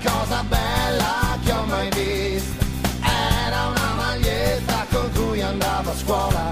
Cosa bella che ho mai visto era una maglietta con cui andavo a scuola.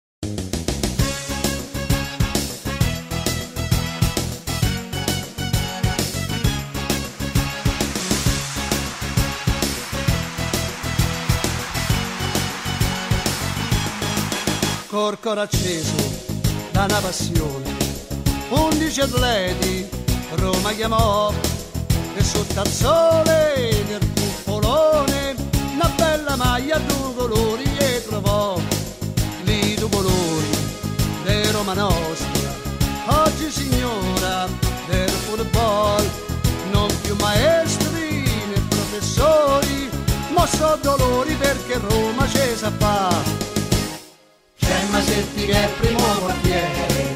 Col cuore acceso da una passione. Undici atleti Roma chiamò e sotto al sole del cupolone una bella maglia a due colori e trovò lì due colori di Roma nostra. Oggi signora del football non più maestri né professori, ma so dolori perché Roma ci sa fa. C'è Masetti che è il primo portiere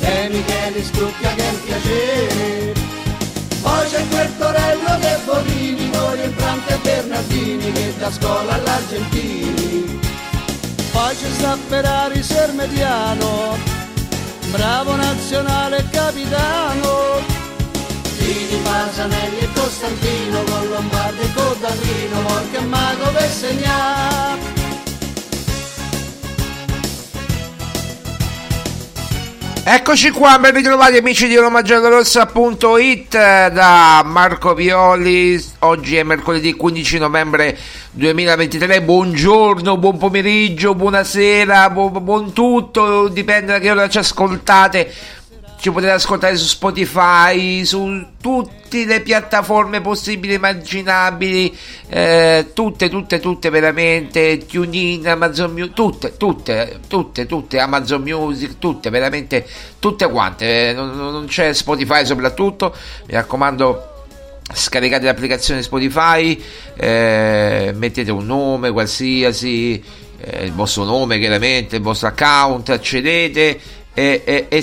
E Michele Scrucchia che è un piacere. Poi c'è quel Torello De Bonini Con Infrante e Bernardini Che da scuola all'Argentini. Poi c'è sta Ferrari Sermediano Bravo nazionale capitano. Tini, Pasanelli e Costantino Con Lombardi e Codallino Porca mago per segnare Eccoci qua, ben ritrovati amici di RomaGiallorossa.it eh, da Marco Violi. Oggi è mercoledì 15 novembre 2023. Buongiorno, buon pomeriggio, buonasera, buon, buon tutto, dipende da che ora ci ascoltate. Ci potete ascoltare su Spotify, su tutte le piattaforme possibili e immaginabili, eh, tutte, tutte, tutte veramente, TuneIn, Amazon Music, tutte, tutte, tutte, tutte, Amazon Music, tutte, veramente, tutte quante, eh, non, non c'è Spotify soprattutto, mi raccomando scaricate l'applicazione Spotify, eh, mettete un nome qualsiasi, eh, il vostro nome chiaramente, il vostro account, accedete e, e, e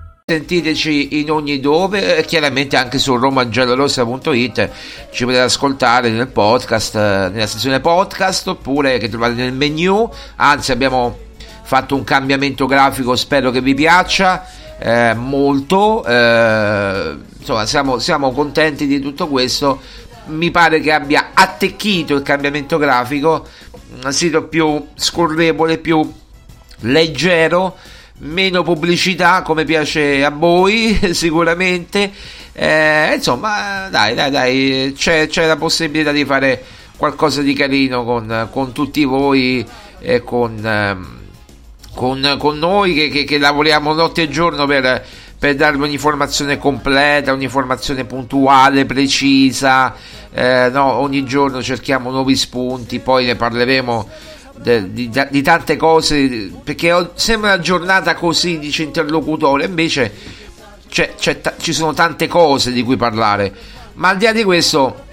Sentiteci in ogni dove, e chiaramente anche su romagiallorossa.it ci potete ascoltare nel podcast, eh, nella sezione podcast, oppure che trovate nel menu. Anzi, abbiamo fatto un cambiamento grafico, spero che vi piaccia eh, molto. eh, insomma, siamo, siamo contenti di tutto questo. Mi pare che abbia attecchito il cambiamento grafico, un sito più scorrevole, più leggero, meno pubblicità come piace a voi sicuramente. Eh, insomma, dai, dai, dai, c'è, c'è la possibilità di fare qualcosa di carino con, con tutti voi e con, ehm, con, con noi che, che- che lavoriamo notte e giorno per, per darvi un'informazione completa, un'informazione puntuale, precisa. eh, no, ogni giorno cerchiamo nuovi spunti, poi ne parleremo de- di, di tante cose perché sembra una giornata così dice interlocutore invece c'è- c'è ta- ci sono tante cose di cui parlare. Ma al di là di questo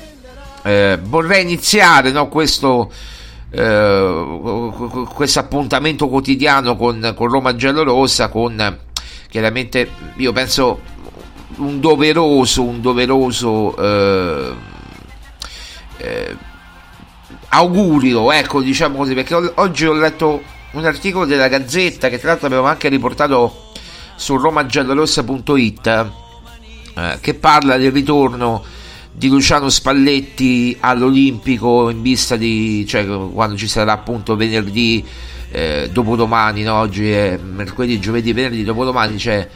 eh, vorrei iniziare no, questo eh, appuntamento quotidiano con, con Roma Giallorossa con chiaramente io penso un doveroso un doveroso eh, eh, augurio, ecco, diciamo così, perché oggi ho letto un articolo della Gazzetta che tra l'altro abbiamo anche riportato su romagiallorossa.it eh, che parla del ritorno di Luciano Spalletti all'Olimpico in vista di cioè quando ci sarà appunto venerdì eh, dopodomani no? oggi è mercoledì giovedì venerdì dopodomani c'è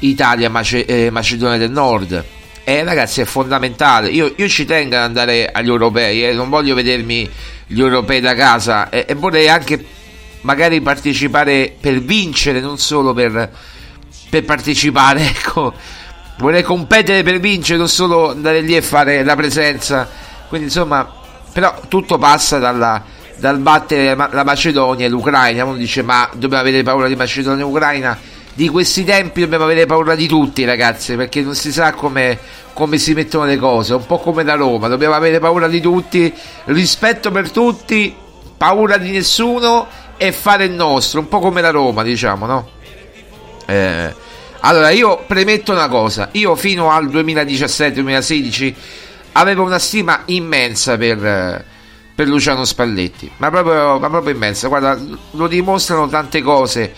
Italia Mace- eh, Macedonia del Nord e ragazzi è fondamentale. Io, io ci tengo ad andare agli europei eh, non voglio vedermi gli europei da casa. E, e vorrei anche magari partecipare per vincere non solo per, per partecipare ecco. Vorrei competere per vincere non solo andare lì e fare la presenza. Quindi insomma però tutto passa dalla, dal battere la Macedonia e l'Ucraina. Uno dice ma dobbiamo avere paura di Macedonia e Ucraina? Di questi tempi dobbiamo avere paura di tutti ragazzi perché non si sa come, come si mettono le cose un po' come da Roma dobbiamo avere paura di tutti rispetto per tutti paura di nessuno e fare il nostro un po' come da Roma diciamo no? Eh, allora, io premetto una cosa: io fino al 2017-2016 avevo una stima immensa per, eh, per Luciano Spalletti, ma proprio, ma proprio immensa. Guarda, lo dimostrano tante cose,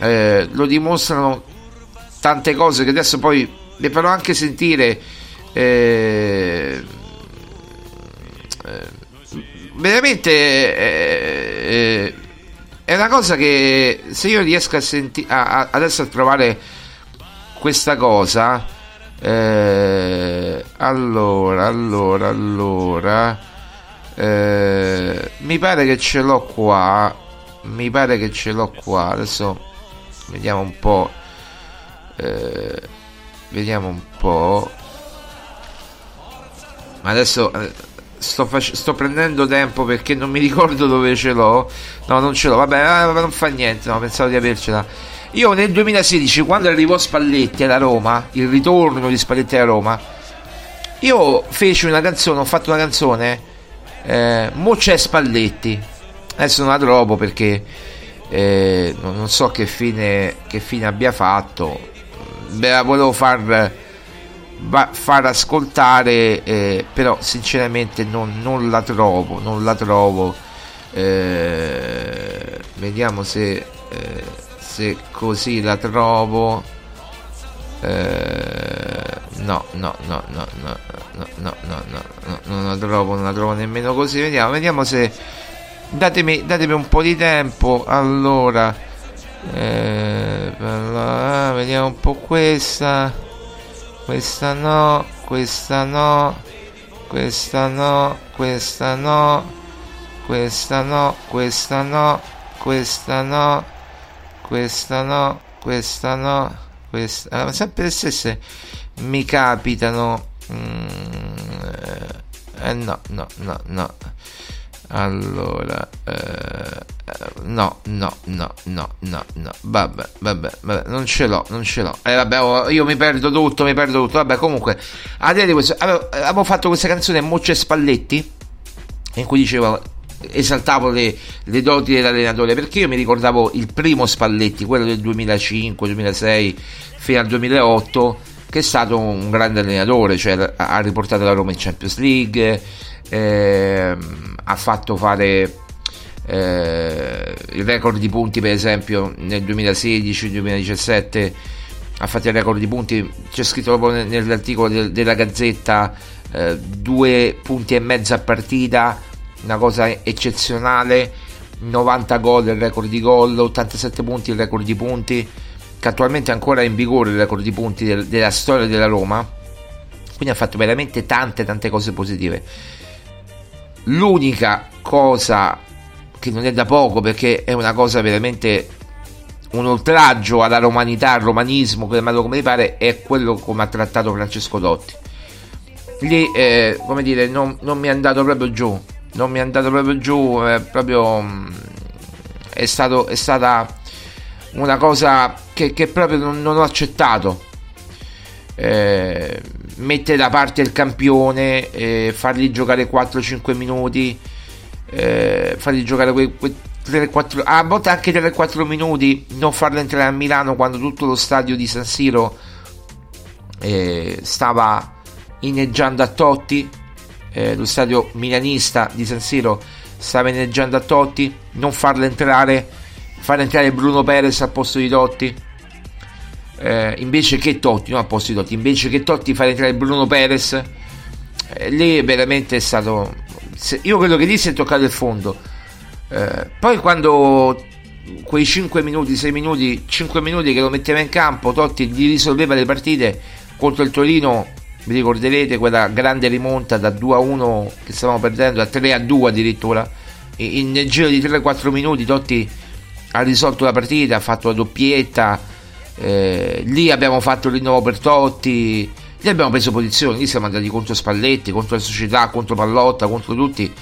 eh, lo dimostrano tante cose che adesso poi le farò anche sentire. eh, eh, veramente eh, eh, è una cosa che se io riesco a sentire adesso a trovare questa cosa eh, allora allora allora eh, mi pare che ce l'ho qua mi pare che ce l'ho qua adesso vediamo un po' vediamo un po' ma adesso eh, sto, fac- sto prendendo tempo perché non mi ricordo dove ce l'ho no non ce l'ho vabbè eh, non fa niente no, pensavo di avercela Io nel 2016, quando arrivò Spalletti alla Roma, il ritorno di Spalletti alla Roma, io feci una canzone, ho fatto una canzone, eh, Mo c'è Spalletti. Adesso non la trovo perché eh, non, so che fine, che fine abbia fatto. Ve la volevo far, far ascoltare, eh, però sinceramente non, non, la trovo, non la trovo. Eh, vediamo se eh, se così la trovo eh, no no no no no no no no no non la trovo non la trovo nemmeno così vediamo vediamo se datemi, datemi un po' di tempo allora eh, allora, vediamo un po' questa questa no questa no questa no questa no questa no questa no questa no questa no, questa no, questa... Eh, sempre le stesse mi capitano. Mm, eh, no, no, no, no. Allora, eh, no, no, no, no, no, no, vabbè, vabbè, vabbè, non ce l'ho, non ce l'ho. Eh, vabbè, oh, io mi perdo tutto, mi perdo tutto. Vabbè, comunque, a dire di questo, avevo, avevo fatto questa canzone Mocce Spalletti, in cui dicevo esaltavo le, le, doti dell'allenatore perché io mi ricordavo il primo Spalletti, quello del 2005-2006 fino al 2008, che è stato un grande allenatore, cioè ha riportato la Roma in Champions League, eh, ha fatto fare eh, il record di punti per esempio nel 2016-2017 ha fatto il record di punti c'è scritto proprio nell'articolo della Gazzetta eh, due punti e mezzo a partita una cosa eccezionale 90 gol il record di gol 87 punti il record di punti che attualmente è ancora in vigore il record di punti del, della storia della Roma quindi ha fatto veramente tante tante cose positive. L'unica cosa che non è da poco perché è una cosa veramente un oltraggio alla romanità, al romanismo, chiamatelo come mi pare, è quello come ha trattato Francesco Dotti. Lì, eh, come dire, non, non mi è andato proprio giù non mi è andato proprio giù, è proprio mm, è, stato, è stata una cosa che, che proprio non, non, ho accettato. Eh, mettere da parte il campione, eh, fargli giocare 4-5 minuti, eh, fargli giocare quei, quei 3-4, a volte anche 3-4 minuti, non farlo entrare a Milano quando tutto lo stadio di San Siro eh, stava inneggiando a Totti eh, lo stadio milanista di San Siro sta veneggiando a Totti, non farlo entrare, far entrare Bruno Perez al posto di Totti. Eh, invece che Totti, non al posto di Totti, invece che Totti fare entrare Bruno Perez, eh, lì veramente è stato. Io credo che lì si è toccato il fondo. Eh, poi quando quei 5 minuti, 6 minuti, 5 minuti che lo metteva in campo, Totti gli risolveva le partite contro il Torino vi ricorderete quella grande rimonta da 2 a 1 che stavamo perdendo a 3 a 2 addirittura in, nel giro di 3-4 minuti Totti ha risolto la partita ha fatto la doppietta eh, lì abbiamo fatto il rinnovo per Totti lì abbiamo preso posizione lì siamo andati contro Spalletti contro la società contro Pallotta contro tutti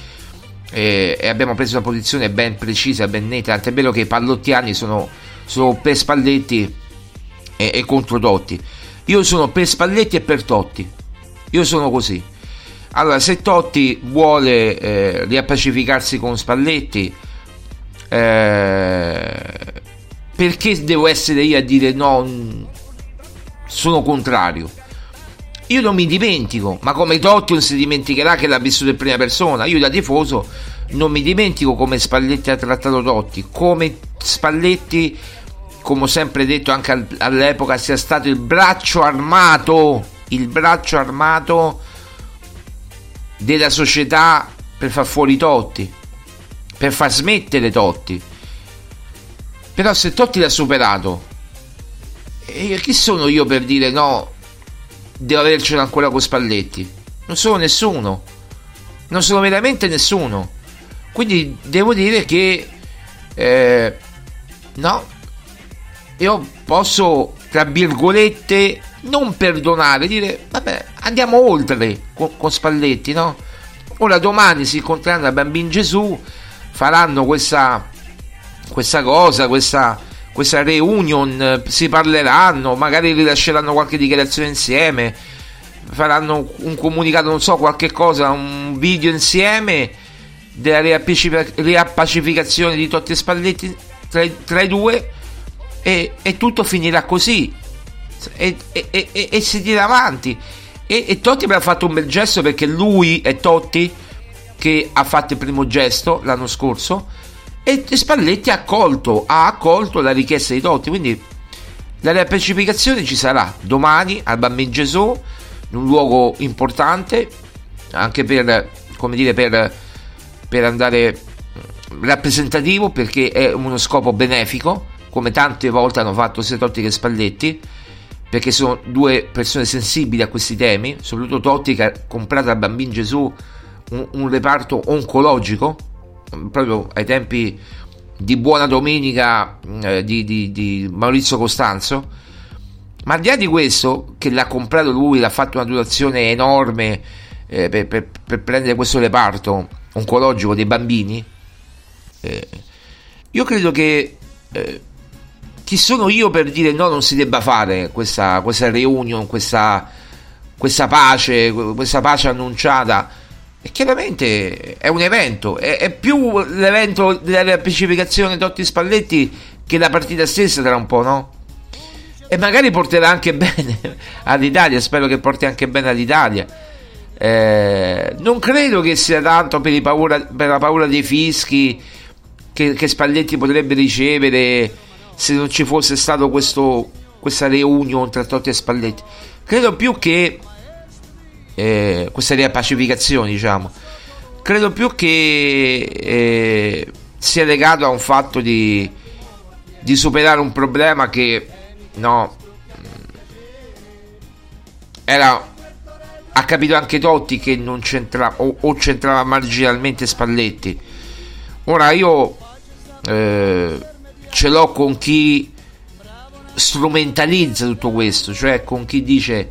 eh, e abbiamo preso una posizione ben precisa ben netta tant'è vero che i pallottiani sono, sono per Spalletti e, e contro Totti io sono per Spalletti e per Totti. Io sono così. Allora, se Totti vuole eh, riappacificarsi con Spalletti, eh, perché devo essere io a dire no? Sono contrario. Io non mi dimentico, ma come Totti non si dimenticherà che l'ha vissuto in prima persona. Io da tifoso non mi dimentico come Spalletti ha trattato Totti, come Spalletti come ho sempre detto anche all'epoca, sia stato il braccio armato, il braccio armato della società per far fuori Totti, per far smettere Totti. Però se Totti l'ha superato, chi sono io per dire no, devo avercelo ancora con Spalletti? Non sono nessuno, non sono veramente nessuno. Quindi devo dire che eh, no, io posso, tra virgolette, non perdonare, dire vabbè, andiamo oltre con, con Spalletti, no? Ora domani si incontreranno a Bambin Gesù, faranno questa, questa cosa, questa, questa reunion, eh, si parleranno, magari rilasceranno qualche dichiarazione insieme, faranno un comunicato, non so, qualche cosa, un video insieme della riappacificazione di Totti e Spalletti tra, tra i due e, e, tutto finirà così. E, e, e si tira avanti. E, Totti ha fatto un bel gesto perché lui è Totti che ha fatto il primo gesto l'anno scorso e Spalletti ha accolto, ha accolto la richiesta di Totti quindi la riappacificazione ci sarà domani al Bambin Gesù in un luogo importante anche per dire per, per andare rappresentativo perché è uno scopo benefico come tante volte hanno fatto sia Totti che Spalletti perché sono due persone sensibili a questi temi soprattutto Totti che ha comprato al Bambin Gesù un, un reparto oncologico proprio ai tempi di Buona Domenica eh, di, di, di, Maurizio Costanzo. Ma al di là di questo, che l'ha comprato lui, l'ha fatto una dotazione enorme eh, per, per, per, prendere questo reparto oncologico dei bambini, eh, io credo che eh, chi sono io per dire no, non si debba fare questa, questa reunion, questa, questa pace, questa pace annunciata e chiaramente è un evento, è, è più l'evento della specificazione Totti Spalletti che la partita stessa tra un po', no? E magari porterà anche bene all'Italia, spero che porti anche bene all'Italia. Eh, non credo che sia tanto per, paura, per la paura dei fischi che, che, Spalletti potrebbe ricevere se non ci fosse stato questo, questa reunion tra Totti e Spalletti. Credo più che eh, questa riappacificazione, diciamo. Credo più che eh, sia legato a un fatto di, di superare un problema che no, era ha capito anche Totti che non c'entrava o, o c'entrava marginalmente Spalletti. Ora io eh, ce l'ho con chi strumentalizza tutto questo, cioè con chi dice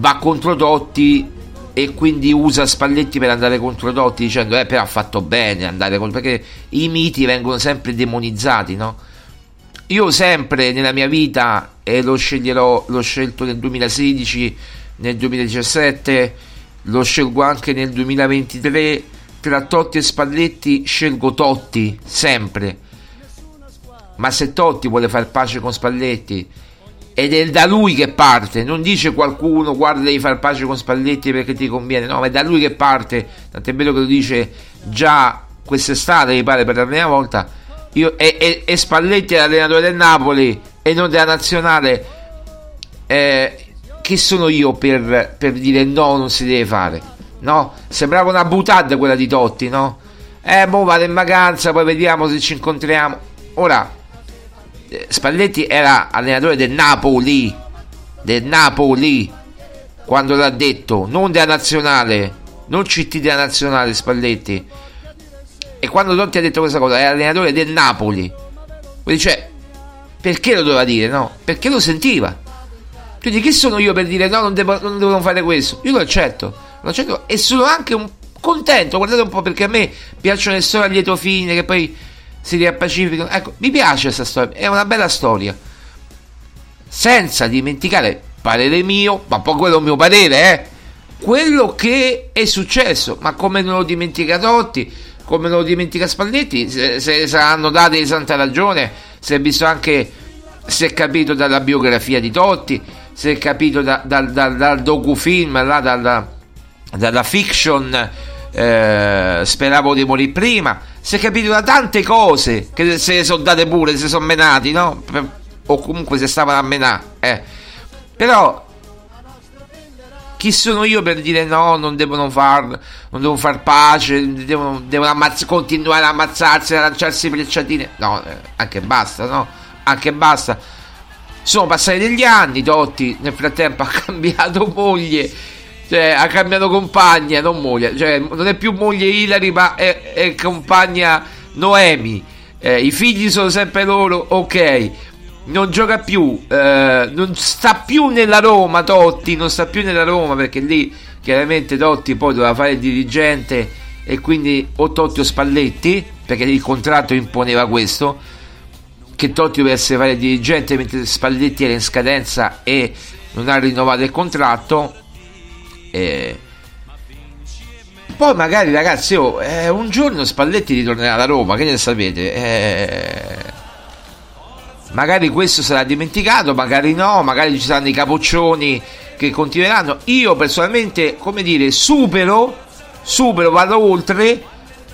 va contro Totti e quindi usa Spalletti per andare contro Totti dicendo eh però ha fatto bene andare contro perché i miti vengono sempre demonizzati no? io sempre nella mia vita e lo sceglierò l'ho scelto nel 2016 nel 2017 lo scelgo anche nel 2023 tra Totti e Spalletti scelgo Totti sempre ma se Totti vuole fare pace con Spalletti ed è da lui che parte, non dice qualcuno guarda devi far pace con Spalletti perché ti conviene, no, ma è da lui che parte, tant'è vero che lo dice già quest'estate, mi pare per la prima volta, io, e, e, e, Spalletti è l'allenatore del Napoli e non della nazionale, eh, chi sono io per, per, dire no, non si deve fare, no? Sembrava una butade quella di Totti, no? Eh, mo vado in vacanza, poi vediamo se ci incontriamo. Ora, Spalletti era allenatore del Napoli, del Napoli, quando l'ha detto, non della nazionale, non CT della nazionale Spalletti. E quando Totti ha detto questa cosa, era allenatore del Napoli. Quindi cioè, perché lo doveva dire, no? Perché lo sentiva. Quindi chi sono io per dire no, non, devo, non devono fare questo? Io lo accetto, lo accetto e sono anche un, contento, guardate un po' perché a me piacciono le storie a lieto fine che poi si riappacificano. Ecco, mi piace questa storia, è una bella storia. Senza dimenticare, parere mio, ma poi quello è il mio parere, eh, quello che è successo, ma come non lo dimentica Totti, come non lo dimentica Spalletti, se, se saranno date di santa ragione, si è visto anche, si è capito dalla biografia di Totti, si è capito da, da, da, dal docufilm, là, dalla, dalla fiction eh, speravo di morire prima. Si è capito da tante cose che se ne sono date pure, se sono menati, no? O comunque se stavano a menare. Eh. Però chi sono io per dire no, non devono far, non devono far pace, devono, devono ammazz- continuare a ammazzarsi, a lanciarsi frecciatine. No, eh, anche basta, no? Anche basta. Sono passati degli anni, Totti nel frattempo ha cambiato moglie cioè, ha cambiato compagna, non moglie. Cioè, non è più moglie Hilary, ma è, è compagna Noemi. Eh, I figli sono sempre loro, ok. Non gioca più, eh, non sta più nella Roma. Totti non sta più nella Roma perché lì chiaramente Totti poi doveva fare il dirigente e quindi o Totti o Spalletti perché il contratto imponeva questo. che Totti dovesse fare il dirigente mentre Spalletti era in scadenza e non ha rinnovato il contratto. E... Poi magari ragazzi, oh, eh, un giorno Spalletti ritornerà alla Roma, che ne sapete? Eh... Magari questo sarà dimenticato, magari no, magari ci saranno i capoccioni che continueranno. Io personalmente, come dire, supero, supero, vado oltre,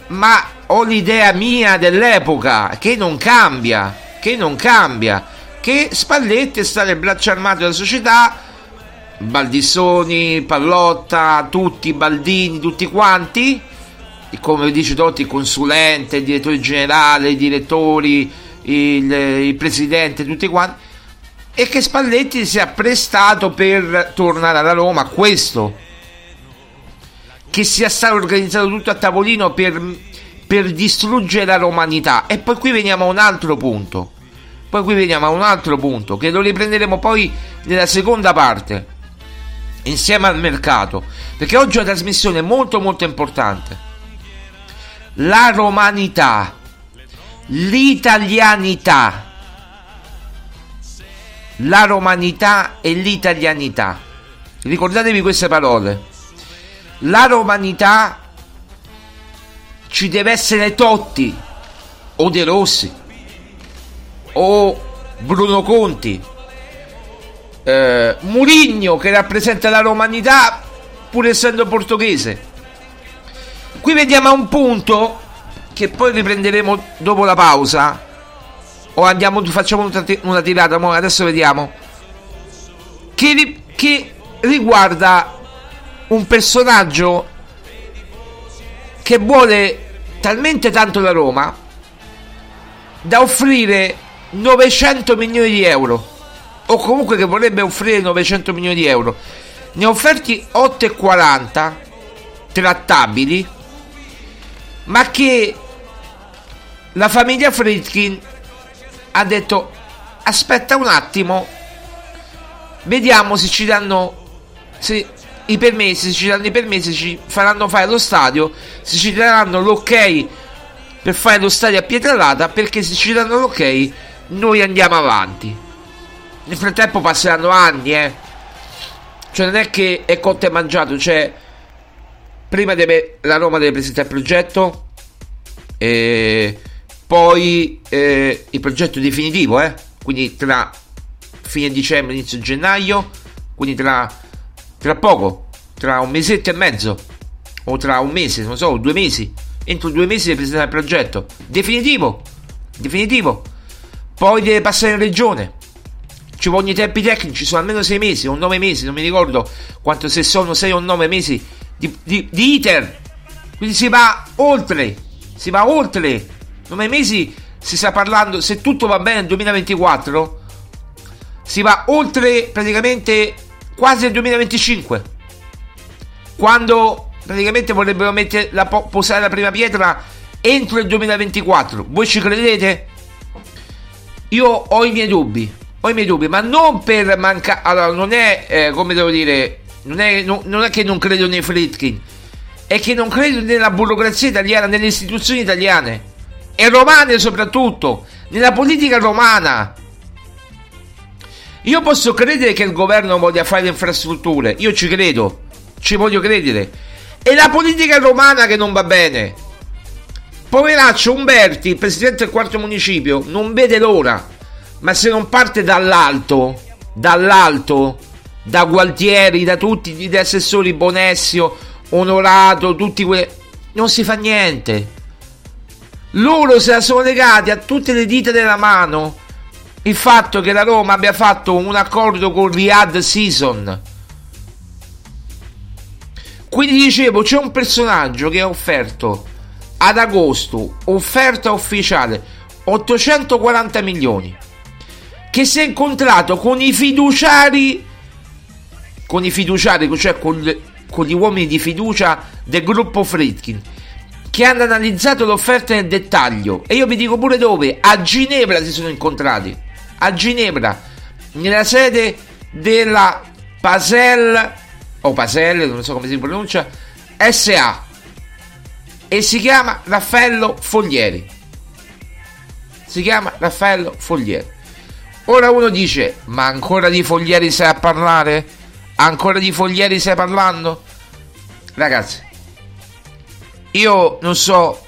ma ho l'idea mia dell'epoca che non cambia, che non cambia, che Spalletti è stato il braccio armato della società, Baldissoni, Pallotta, tutti, Baldini, tutti quanti, come dice Totti, il consulente, il direttore generale, i direttori, il, il presidente, tutti quanti, e che Spalletti si è prestato per tornare alla Roma, questo, che sia stato organizzato tutto a tavolino per, per distruggere la romanità. E poi qui veniamo a un altro punto, poi qui veniamo a un altro punto, che lo riprenderemo poi nella seconda parte insieme al mercato, perché oggi è una trasmissione molto molto importante. La romanità, l'italianità, la romanità e l'italianità. Ricordatevi queste parole. La romanità ci deve essere Totti o De Rossi o Bruno Conti eh, Murigno che rappresenta la romanità pur essendo portoghese. Qui vediamo un punto che poi riprenderemo dopo la pausa. O andiamo, facciamo una, una tirata, adesso vediamo. Che, che riguarda un personaggio che vuole talmente tanto la Roma da offrire 900 milioni di euro o comunque che vorrebbe offrire 900 milioni di euro. Ne ha offerti 8,40 trattabili, ma che la famiglia Fritkin ha detto aspetta un attimo, vediamo se ci danno se i permessi, se ci danno i permessi, ci faranno fare lo stadio, se ci daranno l'ok per fare lo stadio a Pietralata, perché se ci danno l'ok noi andiamo avanti. Nel frattempo passeranno anni, eh. Cioè, non è che è cotto e mangiato, cioè. Prima deve, la Roma deve presentare il progetto. E poi eh, il progetto definitivo, eh. Quindi tra fine dicembre inizio gennaio. Quindi tra, tra poco, tra un mesetto e mezzo. O tra un mese, non so, due mesi. Entro due mesi deve presentare il progetto. Definitivo. Definitivo. Poi deve passare in regione ci vogliono i tempi tecnici, sono almeno 6 mesi o 9 mesi, non mi ricordo quanto se sono 6 o 9 mesi di, di, di iter. Quindi si va oltre, si va oltre. 9 mesi si sta parlando, se tutto va bene nel 2024, si va oltre praticamente quasi nel 2025. Quando praticamente vorrebbero mettere la, posare la prima pietra entro il 2024. Voi ci credete? Io ho i miei dubbi ho i miei dubbi, ma non per mancare. Allora, non è eh, come devo dire, non è, non, non è, che non credo nei Fritkin, è che non credo nella burocrazia italiana, nelle istituzioni italiane e romane soprattutto, nella politica romana. Io posso credere che il governo voglia fare le infrastrutture, io ci credo, ci voglio credere. È la politica romana che non va bene. Poveraccio Umberti, presidente del quarto municipio, non vede l'ora ma se non parte dall'alto, dall'alto, da Gualtieri, da tutti gli assessori Bonessio, Onorato, tutti quelli... non si fa niente. Loro se la sono legati a tutte le dita della mano il fatto che la Roma abbia fatto un accordo con Riyadh Season. Quindi dicevo, c'è un personaggio che ha offerto ad agosto, offerta ufficiale, 840 milioni che si è incontrato con i fiduciari, con i fiduciari, cioè con, con gli uomini di fiducia del gruppo Fritkin, che hanno analizzato l'offerta nel dettaglio. E io vi dico pure dove, a Ginevra si sono incontrati, a Ginevra, nella sede della Pasel, o Pasel, non so come si pronuncia, SA, e si chiama Raffaello Foglieri. Si chiama Raffaello Foglieri. Ora uno dice, ma ancora di Foglieri sai a parlare? Ancora di Foglieri stai parlando? Ragazzi, io non so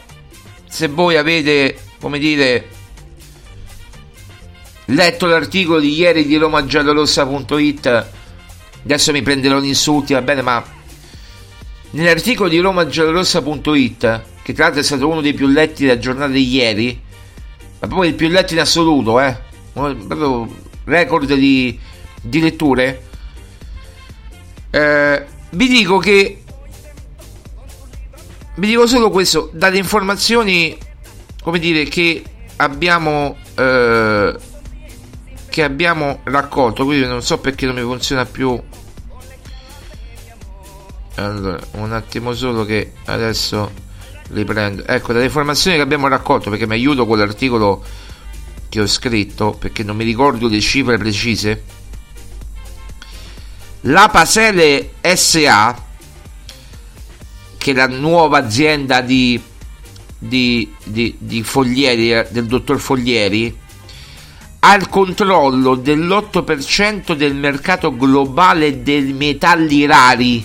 se voi avete, come dire, letto l'articolo di ieri di romagiallorossa.it. Adesso mi prenderò gli insulti, va bene, ma nell'articolo di romagiallorossa.it, che tra l'altro è stato uno dei più letti della giornata di ieri, ma proprio il più letto in assoluto, eh, proprio record di, di letture, eh, vi dico che vi dico solo questo dalle informazioni come dire che abbiamo eh, che abbiamo raccolto quindi non so perché non mi funziona più. Allora un attimo solo che adesso riprendo ecco dalle informazioni che abbiamo raccolto perché mi aiuto con l'articolo che ho scritto perché non mi ricordo le cifre precise. La Pasele SA che è la nuova azienda di, di, di, di Foglieri del dottor Foglieri ha il controllo dell'8% del mercato globale dei metalli rari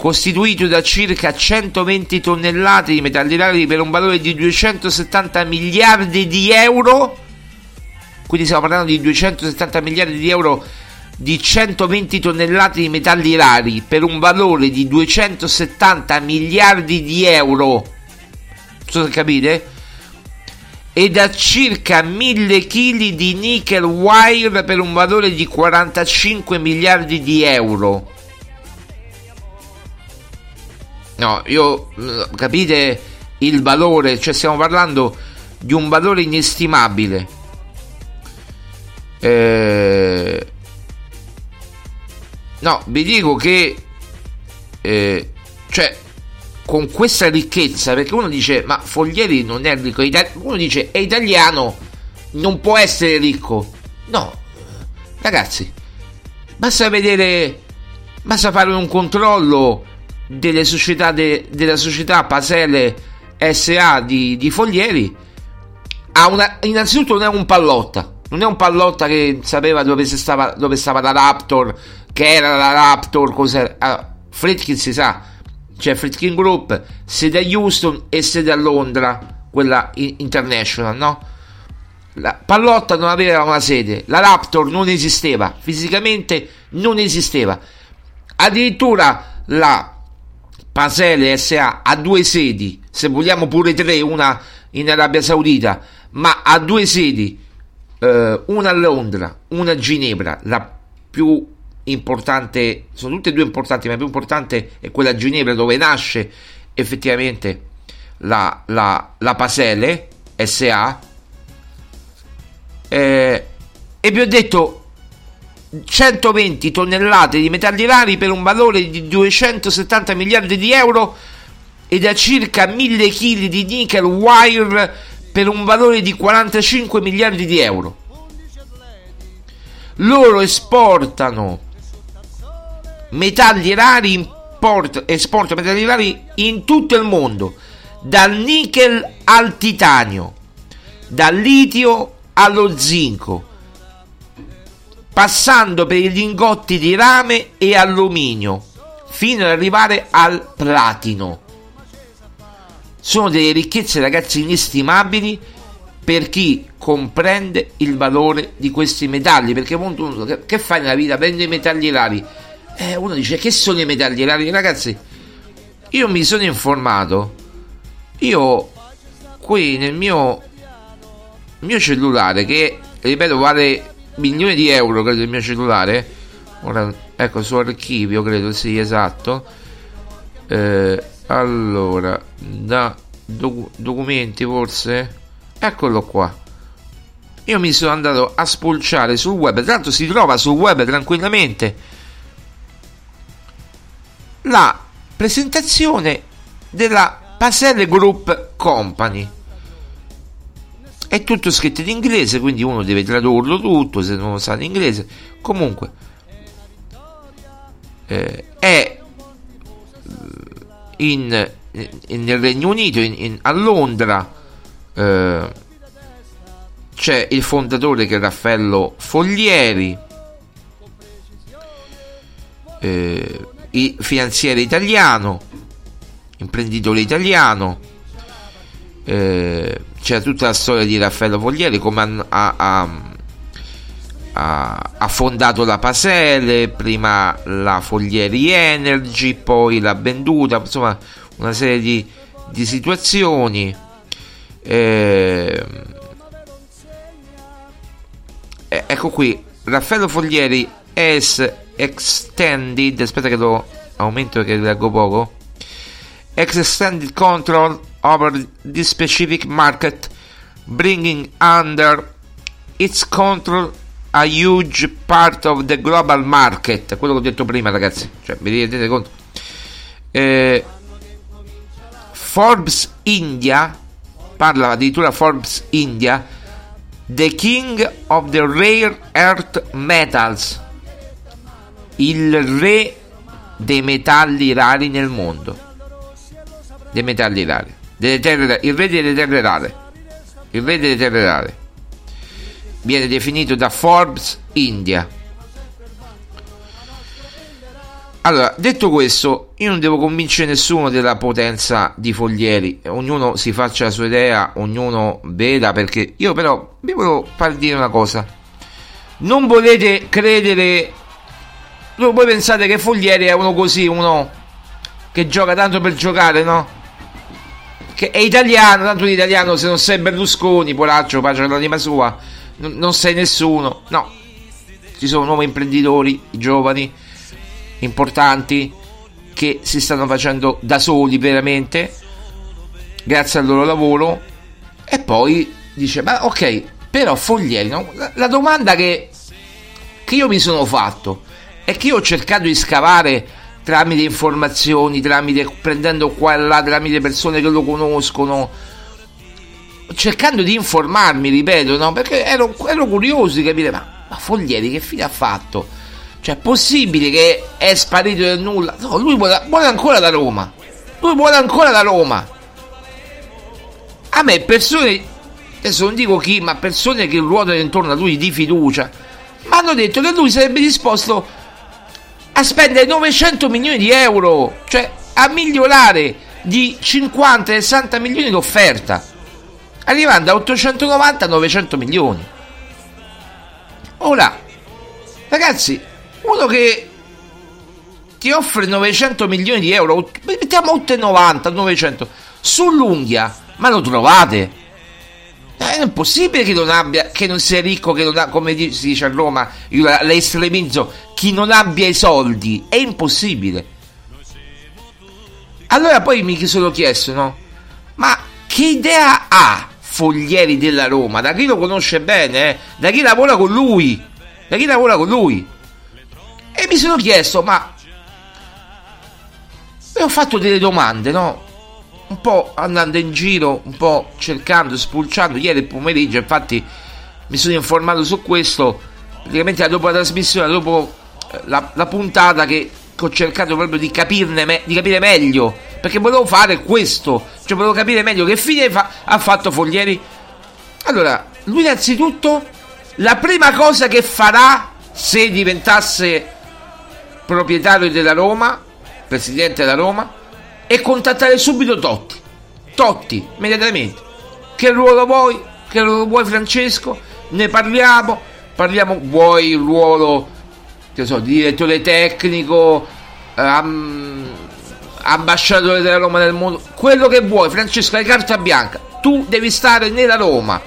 costituito da circa 120 tonnellate di metalli rari per un valore di 270 miliardi di euro. Quindi stiamo parlando di 270 miliardi di euro di 120 tonnellate di metalli rari per un valore di 270 miliardi di euro. Non so se capite? E da circa 1000 kg di nickel wire per un valore di 45 miliardi di euro. No, io capite il valore, cioè stiamo parlando di un valore inestimabile. Eh, no, vi dico che eh, cioè con questa ricchezza, perché uno dice ma Foglieri non è ricco, uno dice è italiano, non può essere ricco. No, ragazzi, basta vedere, basta fare un controllo delle società de, della società Pasele SA di, di Foglieri una, innanzitutto non è un pallotta non è un pallotta che sapeva dove stava, dove stava la Raptor che era la Raptor cos'era allora, Fritkin si sa c'è Fritkin Group sede a Houston e sede a Londra quella international no? la Pallotta non aveva una sede la Raptor non esisteva fisicamente non esisteva addirittura la Pasele SA ha due sedi, se vogliamo pure tre, una in Arabia Saudita, ma ha due sedi, eh, una a Londra, una a Ginevra, la più importante, sono tutte e due importanti, ma la più importante è quella a Ginevra dove nasce effettivamente la, la, la Pasele SA. Eh, e vi ho detto 120 tonnellate di metalli rari per un valore di 270 miliardi di euro e da circa 1000 kg di nickel wire per un valore di 45 miliardi di euro. Loro esportano metalli rari, import, esportano metalli rari in tutto il mondo, dal nickel al titanio, dal litio allo zinco passando per i lingotti di rame e alluminio, fino ad arrivare al platino. Sono delle ricchezze, ragazzi, inestimabili per chi comprende il valore di questi metalli. Perché uno, che fai nella vita? Vende i metalli rari. Eh, uno dice che sono i metalli rari? Ragazzi, io mi sono informato. Io qui nel mio, mio cellulare, che ripeto vale milioni di euro credo il mio cellulare. Ora ecco su archivio credo sì esatto. Eh, allora da doc- documenti forse? Eccolo qua. Io mi sono andato a spulciare sul web l'altro si trova sul web tranquillamente. La presentazione della Paselle Group Company è tutto scritto in inglese, quindi uno deve tradurlo tutto se non lo sa l'inglese. Comunque, eh, è in, in, nel Regno Unito, in, a Londra, eh, c'è il fondatore che è Raffaello Foglieri, eh, il finanziere italiano, imprenditore italiano, eh, c'è tutta la storia di Raffaello Foglieri, come ha, ha, ha, ha, fondato la Pasele, prima la Foglieri Energy, poi l'ha venduta, insomma una serie di, di situazioni. Eh, ecco qui, Raffaello Foglieri es extended, aspetta che lo aumento che leggo poco, extended control over this specific market, bringing under its control a huge part of the global market. Quello che ho detto prima, ragazzi, cioè vi rendete conto? Eh, Forbes India parla addirittura Forbes India The King of the Rare Earth Metals il re dei metalli rari nel mondo dei metalli rari terre, il re delle terre rare il re delle terre rare viene definito da Forbes India allora, detto questo, io non devo convincere nessuno della potenza di Foglieri, ognuno si faccia la sua idea, ognuno veda, perché io però vi volevo far dire una cosa. Non volete credere, voi pensate che Foglieri è uno così, uno che gioca tanto per giocare, no? Che è italiano, tanto di italiano, se non sei Berlusconi, polaccio, pace l'anima sua, non sei nessuno, no. Ci sono nuovi imprenditori, giovani importanti che si stanno facendo da soli veramente grazie al loro lavoro e poi dice ma ok però Foglieri no? la, la, domanda che, che io mi sono fatto è che io ho cercato di scavare tramite informazioni tramite prendendo qua e là tramite persone che lo conoscono cercando di informarmi ripeto no? perché ero, ero curioso di capire ma, ma Foglieri che fine ha fatto cioè, è possibile che è sparito del nulla? No, lui vuole, vuole ancora da Roma. Lui vuole ancora da Roma. A me persone, adesso non dico chi, ma persone che ruotano intorno a lui di fiducia, mi hanno detto che lui sarebbe disposto a spendere 900 milioni di euro, cioè a migliorare di 50-60 milioni l'offerta, arrivando da 890 a 900 milioni. Ora, ragazzi, uno che ti offre 900 milioni di euro, mettiamo 890, 900, sull'unghia, ma lo trovate? Eh, è impossibile che non abbia, che non sia ricco, che non ha, come si dice a Roma, io la, la estremizzo, chi non abbia i soldi, è impossibile. Allora poi mi sono chiesto, no? Ma che idea ha Foglieri della Roma? Da chi lo conosce bene, eh? Da chi lavora con lui? Da chi lavora con lui? E mi sono chiesto, ma... E ho fatto delle domande, no? Un po' andando in giro, un po' cercando, spulciando. Ieri pomeriggio, infatti, mi sono informato su questo. Praticamente dopo la trasmissione, dopo eh, la, la puntata che, ho cercato proprio di capirne, di capire meglio. Perché volevo fare questo. Cioè, volevo capire meglio che fine fa, ha fatto Foglieri. Allora, lui innanzitutto, la prima cosa che farà se diventasse proprietario della Roma, presidente della Roma, e contattare subito Totti. Totti, immediatamente. Che ruolo vuoi? Che ruolo vuoi Francesco? Ne parliamo. Parliamo, vuoi il ruolo, che so, di direttore tecnico, um, ambasciatore della Roma nel mondo, quello che vuoi, Francesco, hai carta bianca. Tu devi stare nella Roma.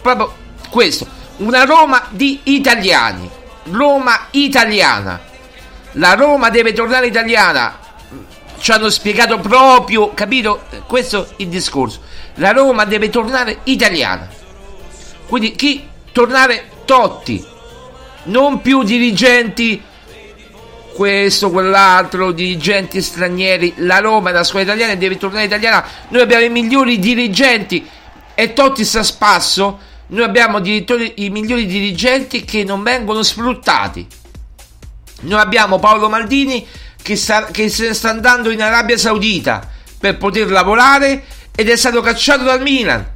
Proprio questo. Una Roma di italiani. Roma italiana la Roma deve tornare italiana. Ci hanno spiegato proprio, capito? Questo è il discorso. La Roma deve tornare italiana. Quindi chi? Tornare Totti. Non più dirigenti questo, quell'altro, dirigenti stranieri. La Roma, la scuola italiana, deve tornare italiana. Noi abbiamo i migliori dirigenti e Totti sta a spasso. Noi abbiamo i migliori dirigenti che non vengono sfruttati. Noi abbiamo Paolo Maldini che, sta, che sta andando in Arabia Saudita per poter lavorare ed è stato cacciato dal Milan.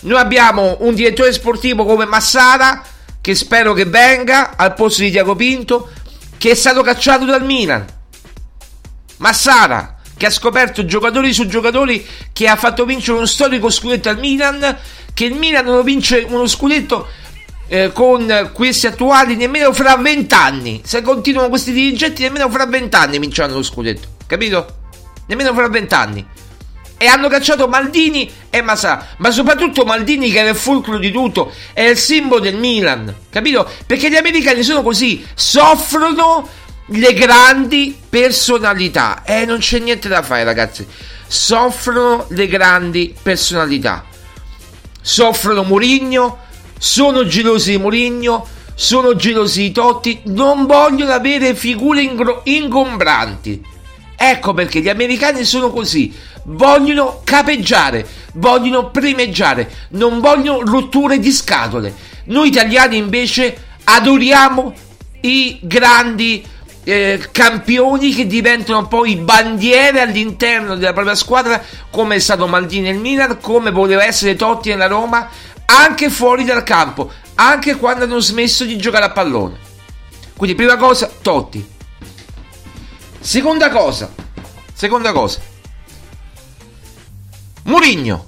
Noi abbiamo un direttore sportivo come Massara, che spero che venga al posto di Tiago Pinto, che è stato cacciato dal Milan. Massara, che ha scoperto giocatori su giocatori, che ha fatto vincere uno storico scudetto al Milan, che il Milan non vince uno scudetto eh, con questi attuali nemmeno fra vent'anni. Se continuano questi dirigenti, nemmeno fra vent'anni vinceranno lo scudetto. Capito? Nemmeno fra vent'anni e hanno cacciato Maldini e Masà, ma soprattutto Maldini che era il fulcro di tutto, è il simbolo del Milan, capito? Perché gli americani sono così, soffrono le grandi personalità e eh, non c'è niente da fare ragazzi, soffrono le grandi personalità, soffrono Murigno, sono gelosi di Murigno, sono gelosi di Totti, non vogliono avere figure ingro- ingombranti. Ecco perché gli americani sono così, vogliono capeggiare, vogliono primeggiare, non vogliono rotture di scatole. Noi italiani invece adoriamo i grandi eh, campioni che diventano poi bandiere all'interno della propria squadra, come è stato Maldini nel Milan, come voleva essere Totti nella Roma, anche fuori dal campo, anche quando hanno smesso di giocare a pallone. Quindi prima cosa, Totti. Seconda cosa, seconda cosa, Murigno.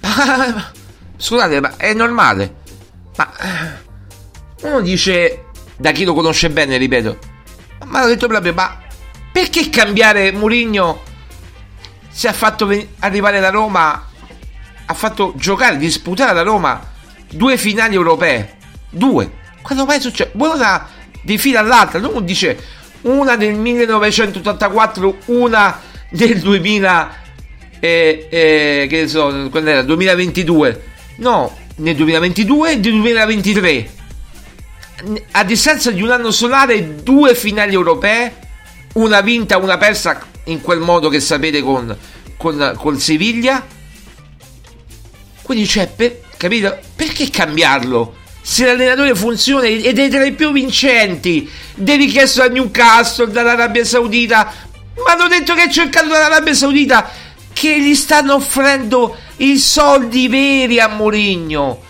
Scusate, ma è normale. Ma eh, uno dice, da chi lo conosce bene, ripeto, ma l'ho detto proprio, ma perché cambiare Murigno se ha fatto arrivare la Roma, ha fatto giocare, disputare alla Roma due finali europee? Due. Quando mai succede? Una di fila all'altra, non dice una nel 1984, una nel 2000 e, e che so, quando era 2022, no, nel 2022 e nel 2023. A distanza di un anno solare, due finali europee, una vinta, una persa in quel modo che sapete con, con, con Siviglia. Quindi c'è, per, capito? Perché cambiarlo? Se l'allenatore funziona ed è tra i più vincenti, devi chiesto da Newcastle, dall'Arabia Saudita, ma hanno detto che è cercato dall'Arabia Saudita che gli stanno offrendo i soldi veri a Mourinho.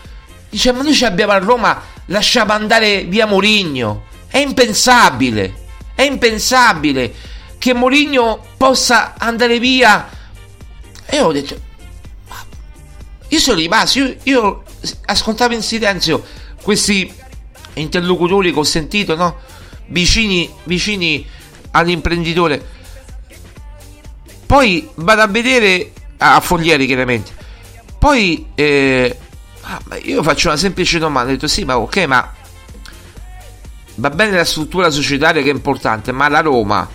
Dice, ma noi ci abbiamo a Roma, lasciamo andare via Mourinho. È impensabile, è impensabile che Mourinho possa andare via. E ho detto, io sono rimasto, io, io ascoltavo in silenzio questi interlocutori che ho sentito, no? Vicini, vicini all'imprenditore poi vado a vedere a Foglieri chiaramente. Poi eh, ah, io faccio una semplice domanda, ho detto sì, ma ok, ma va bene la struttura societaria che è importante, ma la Roma,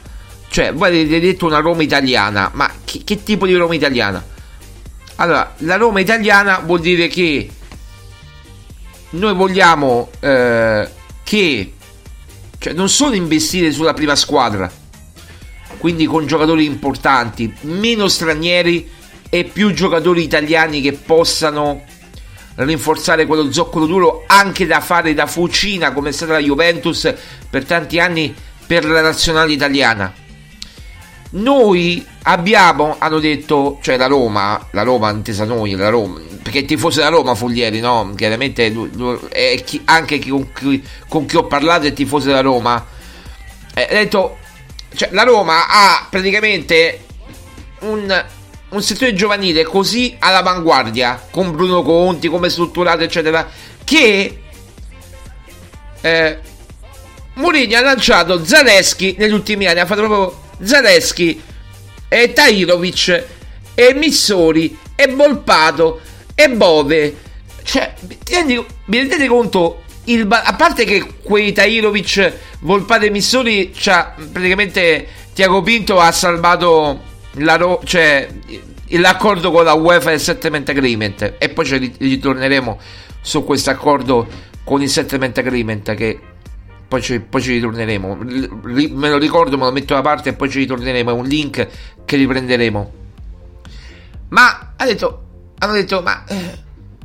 cioè voi avete detto una Roma italiana, ma che, che tipo di Roma italiana? Allora, la Roma italiana vuol dire che noi vogliamo eh, che cioè non solo investire sulla prima squadra, quindi con giocatori importanti, meno stranieri e più giocatori italiani che possano rinforzare quello zoccolo duro anche da fare da fucina come è stata la Juventus per tanti anni per la nazionale italiana. Noi abbiamo, hanno detto, cioè la Roma, la Roma intesa noi, la Roma, perché tifoso della Roma Foglieri, no? Chiaramente lui, lui, chi, anche chi, con, chi, con, chi, ho parlato è tifoso della Roma. Eh, ha detto cioè, la Roma ha praticamente un, un settore giovanile così all'avanguardia, con Bruno Conti, come strutturato, eccetera, che eh, Mourinho ha lanciato Zaleschi negli ultimi anni, ha fatto proprio Zaleschi e Tairovic e Missori e Volpato e Bove. Cioè, vi rendete conto il, a parte che quei Tairovic, Volpate e Missori, cioè, praticamente Tiago Pinto ha salvato la, cioè, l'accordo con la UEFA il settlement agreement e poi ci ritorneremo su questo accordo con il settlement agreement che poi ci, poi ci ritorneremo me lo ricordo me lo metto da parte e poi ci ritorneremo è un link che riprenderemo ma ha detto hanno detto ma eh,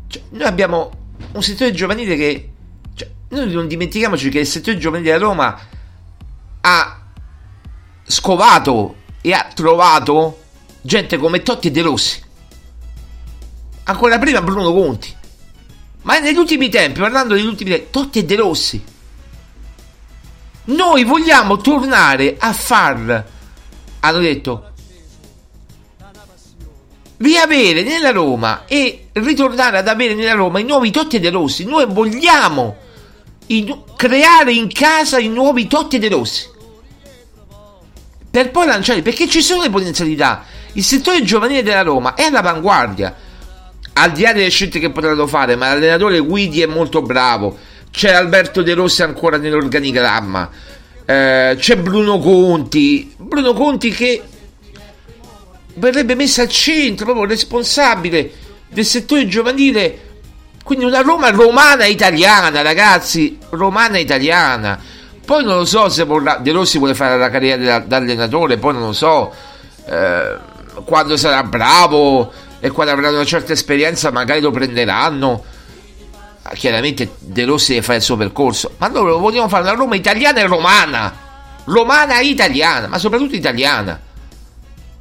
cioè, noi abbiamo un settore giovanile che noi non dimentichiamoci che il settore giovanile della Roma ha scovato e ha trovato gente come Totti e De Rossi. ancora prima Bruno Conti. Ma negli ultimi tempi, parlando degli ultimi tempi, Totti e De Rossi. Noi vogliamo tornare a far, hanno detto, riavere nella Roma e ritornare ad avere nella Roma i nuovi Totti e De Rossi. Noi vogliamo i, creare in casa i nuovi Totti e De Rossi. Per poi lanciare, perché ci sono le potenzialità. Il settore giovanile della Roma è all'avanguardia. Al di là delle scelte che potranno fare, ma l'allenatore Guidi è molto bravo. C'è Alberto De Rossi ancora nell'organigramma. Eh, c'è Bruno Conti. Bruno Conti che verrebbe messo al centro, proprio responsabile del settore giovanile. Quindi una Roma romana italiana, ragazzi, romana italiana. Poi non lo so se vorrà, De Rossi vuole fare la carriera da, allenatore, poi non lo so eh, quando sarà bravo e quando avrà una certa esperienza magari lo prenderanno. Chiaramente De Rossi deve fare il suo percorso, ma noi vogliamo fare una Roma italiana e romana, romana italiana, ma soprattutto italiana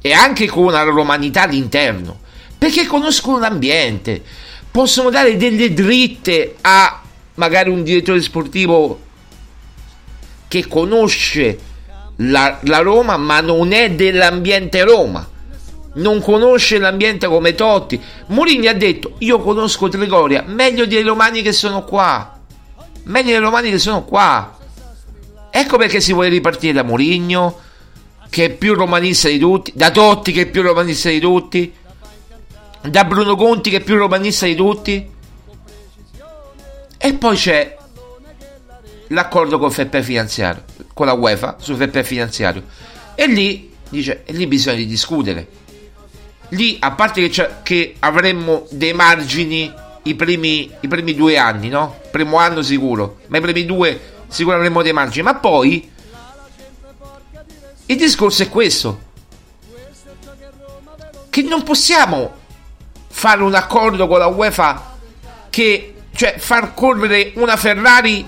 e anche con una romanità all'interno, perché conoscono l'ambiente, possono dare delle dritte a magari un direttore sportivo che conosce la, la Roma ma non è dell'ambiente Roma non conosce l'ambiente come Totti. Mourinho ha detto: Io conosco Trigoria meglio dei romani che sono qua. Meglio dei romani che sono qua. Ecco perché si vuole ripartire da Mourinho, che è più romanista di tutti, da Totti, che è più romanista di tutti, da Bruno Conti, che è più romanista di tutti. E poi c'è l'accordo con FP finanziario, con la UEFA sul FP finanziario. E lì dice: E lì bisogna discutere lì a parte che, che avremmo dei margini i primi, i primi, due anni, no? Primo anno sicuro, ma i primi due sicuro avremmo dei margini. Ma poi il discorso è questo: che non possiamo fare un accordo con la UEFA che, cioè, far correre una Ferrari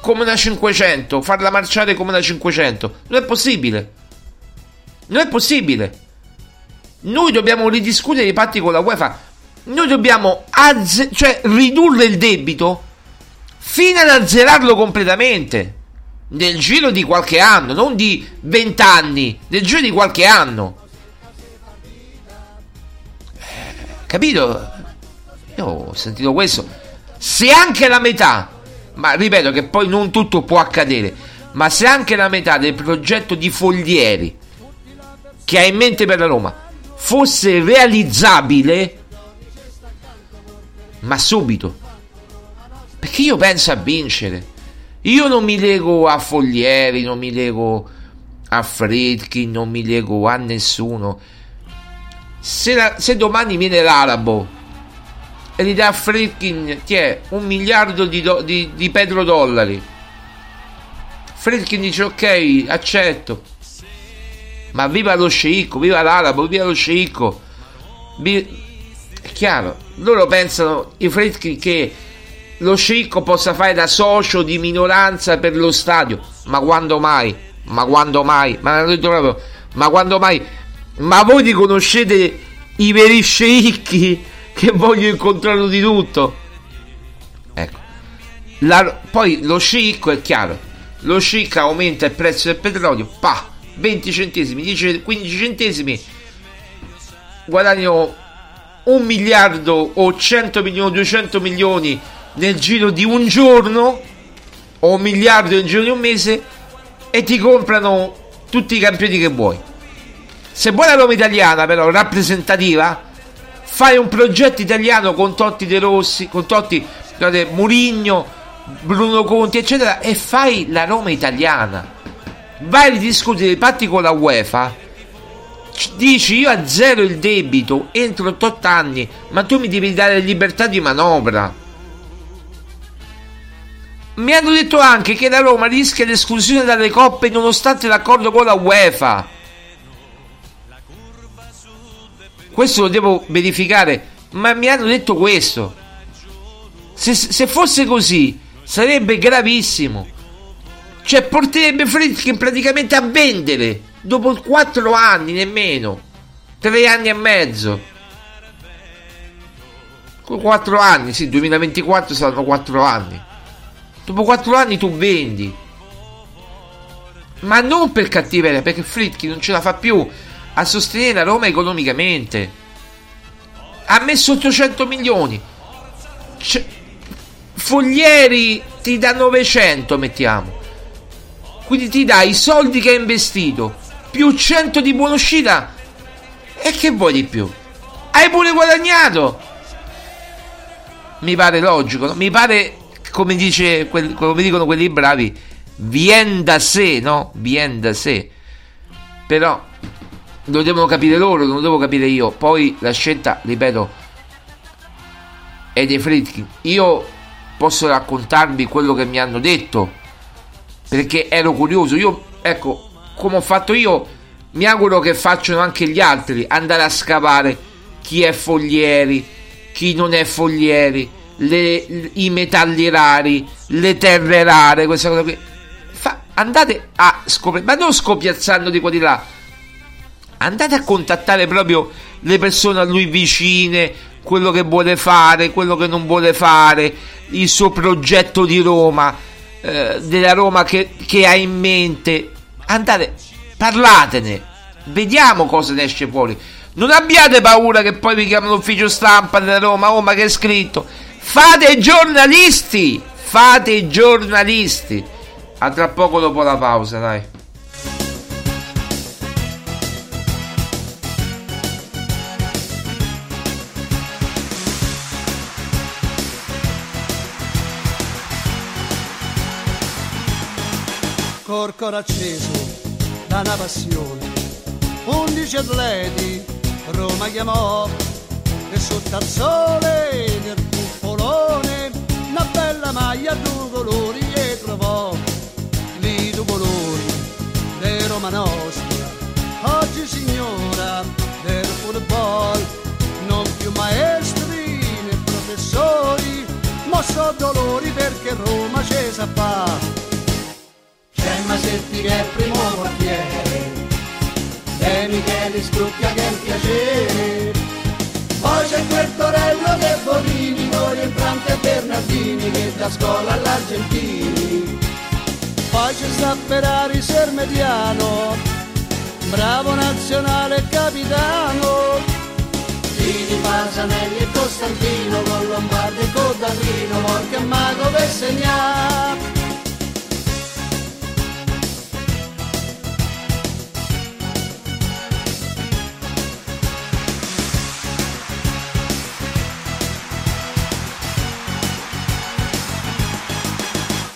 come una 500, farla marciare come una 500. Non è possibile. Non è possibile. Noi dobbiamo ridiscutere i patti con la UEFA. Noi dobbiamo azze- cioè, ridurre il debito fino ad azzerarlo completamente. Nel giro di qualche anno, non di vent'anni, nel giro di qualche anno. Capito? Io ho sentito questo. Se anche la metà, ma ripeto che poi non tutto può accadere, ma se anche la metà del progetto di Foglieri che ha in mente per la Roma fosse realizzabile, ma subito. Perché io penso a vincere. Io non mi lego a Foglieri, non mi lego a Fredkin, non mi lego a nessuno. Se, la, se domani viene l'arabo e gli dà a Fredkin un miliardo di, do, di, di petrodollari, Fredkin dice ok, accetto ma viva lo sceicco, viva l'arabo, viva lo sceicco. È chiaro, loro pensano, i freschi, che lo sceicco possa fare da socio di minoranza per lo stadio. Ma quando mai? Ma quando mai? Ma proprio, ma quando mai? Ma voi li conoscete i veri sceicchi che voglio incontrare di tutto? Ecco. La, poi lo sceicco è chiaro, lo sceicco aumenta il prezzo del petrolio, pa, 20 centesimi, 10, 15 centesimi, guadagno un miliardo o 100 milioni, 200 milioni nel giro di un giorno o un miliardo nel giro di un mese e ti comprano tutti i campioni che vuoi. Se vuoi la Roma italiana, però rappresentativa, fai un progetto italiano con Totti De Rossi, con Totti Murigno, Bruno Conti, eccetera, e fai la Roma italiana vai a discutere i patti con la UEFA, dici io azzero il debito entro 8 anni, ma tu mi devi dare libertà di manovra. Mi hanno detto anche che la Roma rischia l'esclusione dalle coppe nonostante l'accordo con la UEFA. Questo lo devo verificare, ma mi hanno detto questo. Se, se fosse così, sarebbe gravissimo. Cioè porterebbe Friedkin praticamente a vendere dopo 4 anni nemmeno, 3 anni e mezzo. 4 anni, sì, 2024 saranno 4 anni. Dopo 4 anni tu vendi. Ma non per cattiveria, perché Fritchi non ce la fa più a sostenere la Roma economicamente. Ha messo 800 milioni. C- Foglieri ti dà 900, mettiamo. Quindi ti dà i soldi che hai investito più 100 di buona uscita. E che vuoi di più? Hai pure guadagnato. Mi pare logico, no? mi pare come, dice, come dicono quelli bravi, vien da sé, no? Vien da sé. Però lo devono capire loro, non lo devo capire io. Poi la scelta, ripeto, è dei Fritkin. Io posso raccontarvi quello che mi hanno detto perché ero curioso. Io, ecco, come ho fatto io, mi auguro che facciano anche gli altri andare a scavare chi è Foglieri, chi non è Foglieri, le, i metalli rari, le terre rare, questa cosa qui. Fa, andate a scoprire, ma non scopiazzando di qua di là. Andate a contattare proprio le persone a lui vicine, quello che vuole fare, quello che non vuole fare, il suo progetto di Roma, eh, della Roma che, che ha in mente. Andate, parlatene, vediamo cosa ne esce fuori. Non abbiate paura che poi vi chiamano l'ufficio stampa della Roma, oh ma che è scritto. Fate i giornalisti, fate i giornalisti. A tra poco dopo la pausa, dai. Col cor acceso da una passione. Undici atleti Roma chiamò e sotto al sole del cupolone una bella maglia a due colori e trovò lì due colori di Roma nostra. Oggi signora del football, non più maestri né professori, ma so dolori perché Roma ci sa fa c'è Masetti che è primo portiere e Michele Scrucchia che è un piacere. Poi c'è quel Torello De Bonini con Infrante e Bernardini che da scuola all'Argentini. Poi c'è sta Ferrari Sermediano bravo nazionale capitano. Tini, Pasanelli e Costantino con Lombardi e Codallino Morca Mago per segnare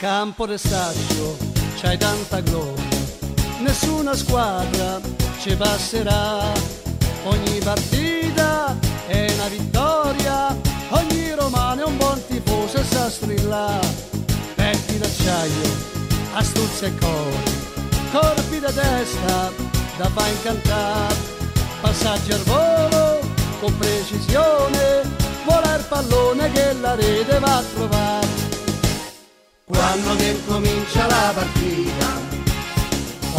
campo de stadio c'hai tanta gloria, nessuna squadra ci passerà, ogni partita è una vittoria, ogni romano è un buon tifoso e sa strillare, petti d'acciaio, astuzia e cori, corpi da testa da fa incantare, passaggi al volo con precisione, vola il pallone che la rete va a trovare quando che comincia la partita,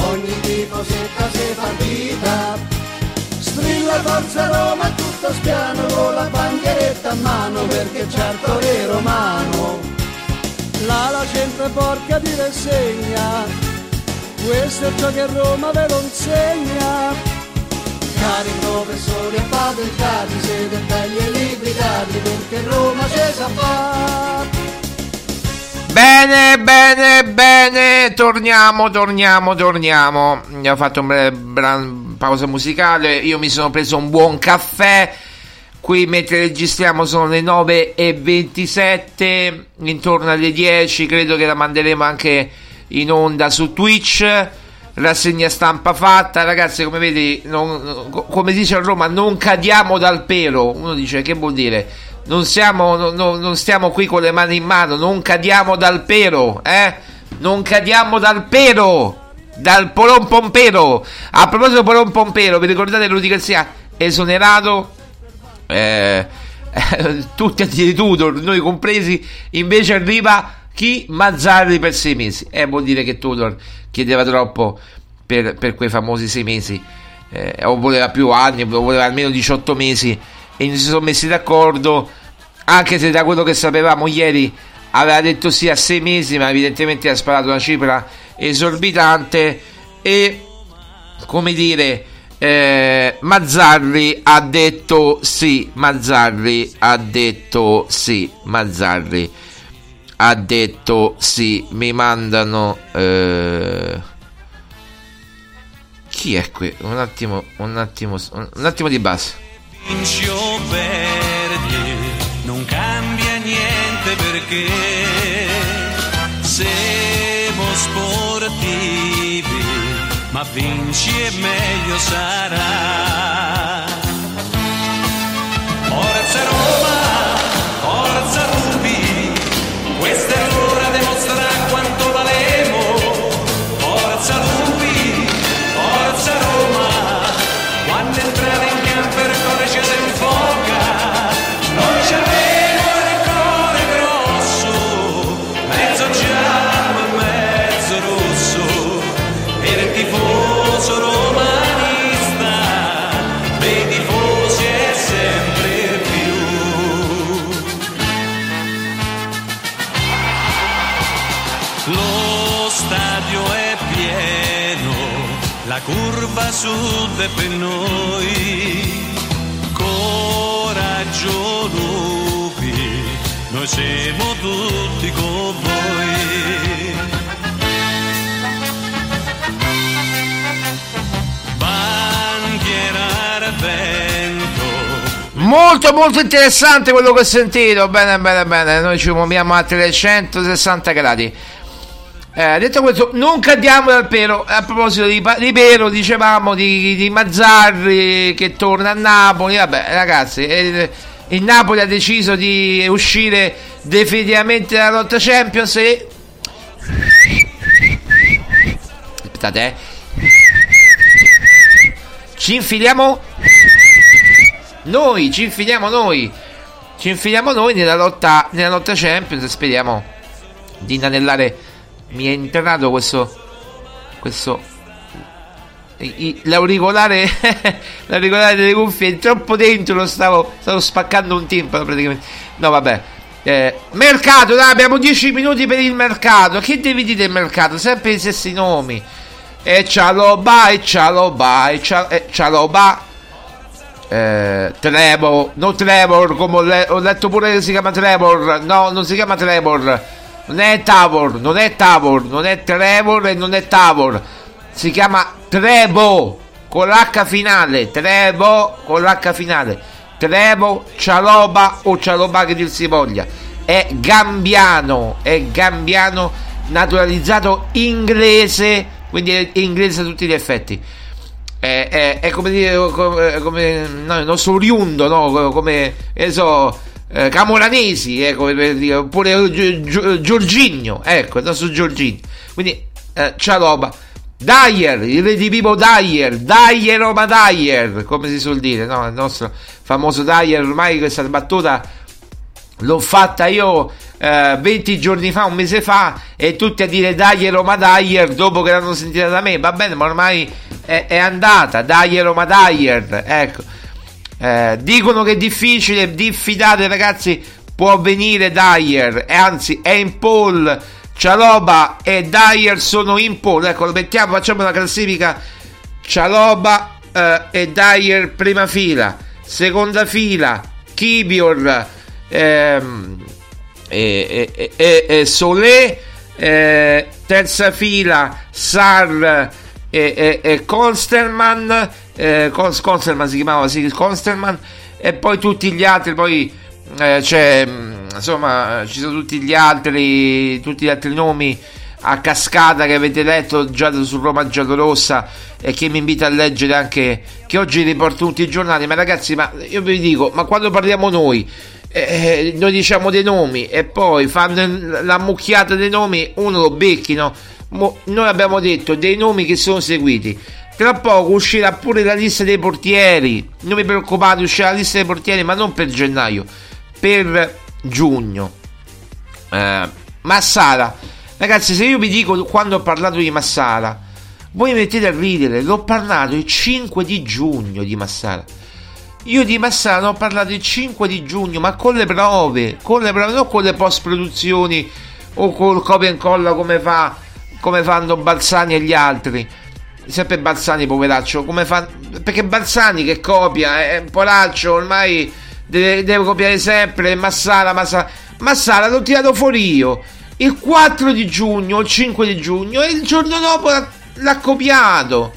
ogni tifosetta si fa vita. Strilla forza Roma tutto spiano con la bandieretta a mano perché c'è il torre romano. La la centro porca di rassegna, questo è ciò che Roma ve lo insegna. Cari professori appatentati, siete belli e liquidati perché Roma ci sa fare. Bene, bene, bene, torniamo, torniamo, torniamo. Abbiamo fatto una breve pausa musicale, io mi sono preso un buon caffè. Qui mentre registriamo sono le 9.27, intorno alle 10, credo che la manderemo anche in onda su Twitch. Rassegna stampa fatta, ragazzi, come vedi, non, come dice a Roma, non cadiamo dal pelo. Uno dice che vuol dire? Non, siamo, no, non stiamo qui con le mani in mano, non cadiamo dal pero, eh? Non cadiamo dal pero, dal polon pompero. A proposito polon pompero, vi ricordate Rudy Garcia esonerato? Eh, tutti a Tudor, noi compresi, invece arriva chi? Mazzarri per sei mesi. Eh, vuol dire che Tudor chiedeva troppo per, per quei famosi sei mesi, eh, o voleva più anni, o voleva almeno 18 mesi e non si sono messi d'accordo anche se da quello che sapevamo ieri aveva detto sì a sei mesi, ma evidentemente ha sparato una cifra esorbitante. E come dire eh, Mazzarri ha detto sì Mazzarri ha detto sì Mazzarri ha detto sì. Mi mandano eh, chi è qui? Un attimo un attimo un attimo di basso vinci o perdi non cambia niente perché siamo sportivi ma vinci e meglio sarà è per noi coraggio lupi noi siamo tutti con voi Molto molto interessante quello che ho sentito. Bene, bene, bene. Noi ci muoviamo a 360 gradi. Eh, detto questo, non cadiamo dal pelo. A proposito di, pelo, dicevamo di, di Mazzarri che torna a Napoli. Vabbè, ragazzi, eh, il Napoli ha deciso di uscire definitivamente dalla lotta Champions. E... Aspettate, eh. Ci infiliamo noi, ci infiliamo noi. Ci infiliamo noi nella lotta, nella lotta Champions. Speriamo di inanellare. Mi è internato questo. Questo. L'auricolare. l'auricolare delle cuffie è troppo dentro. Lo stavo, stavo spaccando un timpano praticamente. No, vabbè. Eh, mercato, dai, abbiamo 10 minuti per il mercato. Che devi dire del mercato? Sempre i stessi nomi. E Cialoba, e Cialoba, Cia- e Cialoba eh, Trevor, no Trevor, come ho, le- ho letto pure che si chiama Trevor, no, non si chiama Trevor, non è Tavor, non è Tavor, non è Trevor e non è Tavor, si chiama Trevo, con l'H finale, Trevo con l'H finale, Trevo, Cialoba o Cialoba che dir si voglia, è gambiano, è gambiano naturalizzato inglese, quindi è inglese a tutti gli effetti. È, è- è come dire come, come no, il nostro oriundo no? come so eh, Camoranesi ecco, oppure Gi- Gi- Giorginio ecco il nostro Giorginio quindi eh, Cialoba Dyer il redivivo Dyer Dyer Roma Dyer come si suol dire no? il nostro famoso Dyer ormai questa battuta L'ho fatta io eh, 20 giorni fa, un mese fa, e tutti a dire Dai Roma Dyer dopo che l'hanno sentita da me. Va bene, ma ormai è, è andata. Dai Roma Dyer, ecco. Eh, dicono che è difficile, diffidate ragazzi, può venire Dyer, e anzi è in pole. Cialoba e Dyer sono in pole. Ecco, lo mettiamo, facciamo una classifica. Cialoba eh, e Dyer prima fila, seconda fila, Kibior ehm, e, e, e, e Solé, eh, terza fila Sar e, e, e Konsterman, eh, Konsterman si chiamava sì, Konsterman, e poi tutti gli altri, poi eh, c'è mm, insomma ci sono tutti gli altri, tutti gli altri nomi a cascata che avete letto già su Roma Giallorossa e che mi invita a leggere anche che oggi riporto tutti i giornali. Ma ragazzi ma io vi dico ma quando parliamo noi eh, noi diciamo dei nomi e poi fanno la mucchiata dei nomi uno lo becchi no? Mo- noi abbiamo detto dei nomi che sono seguiti tra poco uscirà pure la lista dei portieri non vi preoccupate uscirà la lista dei portieri ma non per gennaio per giugno eh, Massara Ragazzi, se io vi dico quando ho parlato di Massara, voi mettete a ridere. L'ho parlato il 5 di giugno di Massara. Io di Massara ho parlato il 5 di giugno, ma con le prove, con le prove, non con le post produzioni o col copia e incolla come, fa, come fanno Balzani e gli altri. Sempre Balzani, poveraccio, come fa, perché Balzani che copia, è un poraccio, ormai deve, deve copiare sempre. Massara, Massara, Massara l'ho tirato fuori io il 4 di giugno, il 5 di giugno, e il giorno dopo l'ha, l'ha copiato.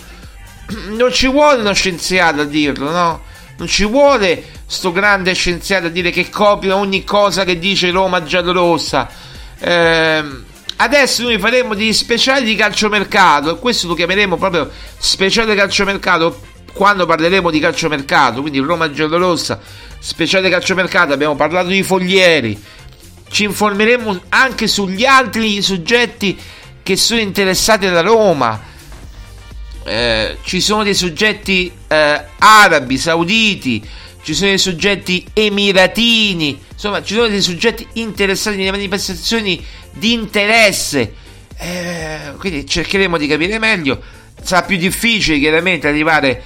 Non ci vuole uno scienziato a dirlo, no? Non ci vuole sto grande scienziato a dire che copia ogni cosa che dice Roma giallorossa. Eh, adesso noi faremo degli speciali di calciomercato e questo lo chiameremo proprio speciale calciomercato quando parleremo di calciomercato, quindi Roma giallorossa, speciale calciomercato, abbiamo parlato di foglieri. Ci informeremo anche sugli altri soggetti che sono interessati alla Roma eh, ci sono dei soggetti eh, arabi, sauditi, ci sono dei soggetti emiratini, insomma ci sono dei soggetti interessati nelle manifestazioni di interesse. Eh, quindi cercheremo di capire meglio. Sarà più difficile chiaramente arrivare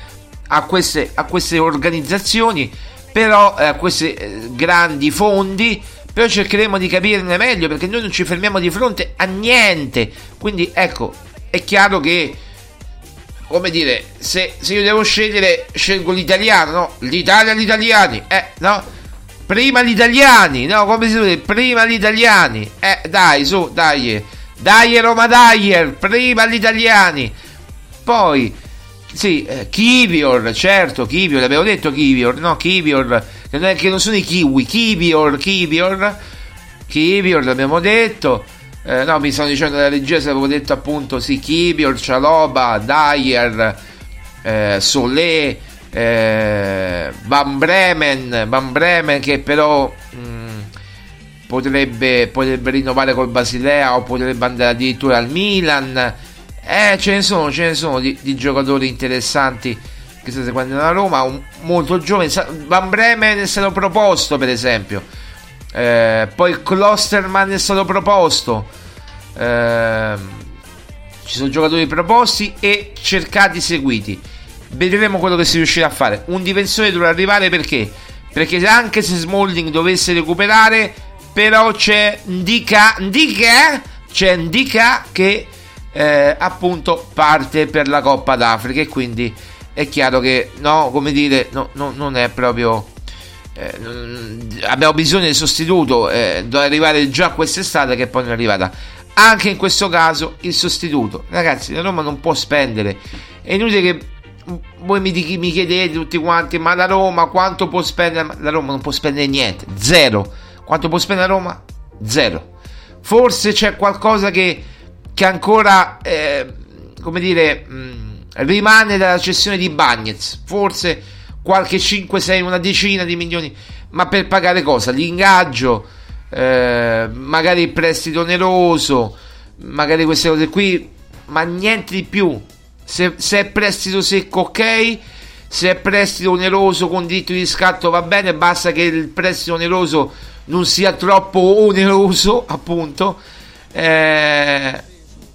a queste, a queste organizzazioni, però eh, a questi eh, grandi fondi, però cercheremo di capirne meglio perché noi non ci fermiamo di fronte a niente. Quindi ecco, è chiaro che come dire, se, se, io devo scegliere, scelgo l'italiano, no? L'Italia, gli italiani, eh, no? Prima gli italiani, no? Come si dice? Prima gli italiani, eh, dai, su, dai, dai Roma Dyer, prima gli italiani. Poi, sì, eh, Kivior, certo, Kivior, abbiamo detto Kivior, no? Kivior, che non, che non sono i kiwi, Kivior, Kivior, Kivior, l'abbiamo detto. Eh, no, mi stanno dicendo regia se avevo detto appunto sì, Kibior, Cialoba, Dyer, eh, Solé, eh, Van Bremen, Van Bremen che però mh, mm, potrebbe, potrebbe rinnovare col Basilea o potrebbe andare addirittura al Milan. Eh, ce ne sono, ce ne sono di, di giocatori interessanti che sta seguendo la Roma, un, molto giovane. Van Bremen è stato proposto, per esempio. Eh, poi Klosterman è stato proposto. Eh, ci sono giocatori proposti e cercati seguiti. Vedremo quello che si riuscirà a fare. Un difensore dovrà arrivare perché? Perché anche se Smalling dovesse recuperare, però c'è Ndika, Ndika, c'è Ndika che eh, appunto parte per la Coppa d'Africa e quindi è chiaro che no, come dire, no, no, non è proprio eh, abbiamo bisogno di sostituto, eh, doveva arrivare già quest'estate che poi non è arrivata. Anche in questo caso il sostituto, ragazzi, la Roma non può spendere. È inutile che voi mi, mi chiedete tutti quanti, ma la Roma quanto può spendere? La Roma non può spendere niente, zero. Quanto può spendere la Roma? Zero. Forse c'è qualcosa che, che ancora, eh, come dire, mh, mm, rimane dalla cessione di Bagnets. Forse qualche 5, 6, una decina di milioni, ma per pagare cosa? L'ingaggio, eh, magari il prestito oneroso, magari queste cose qui, ma niente di più. Se, se è prestito secco, ok. Se è prestito oneroso con diritto di scatto, va bene, basta che il prestito oneroso non sia troppo oneroso, appunto. Eh,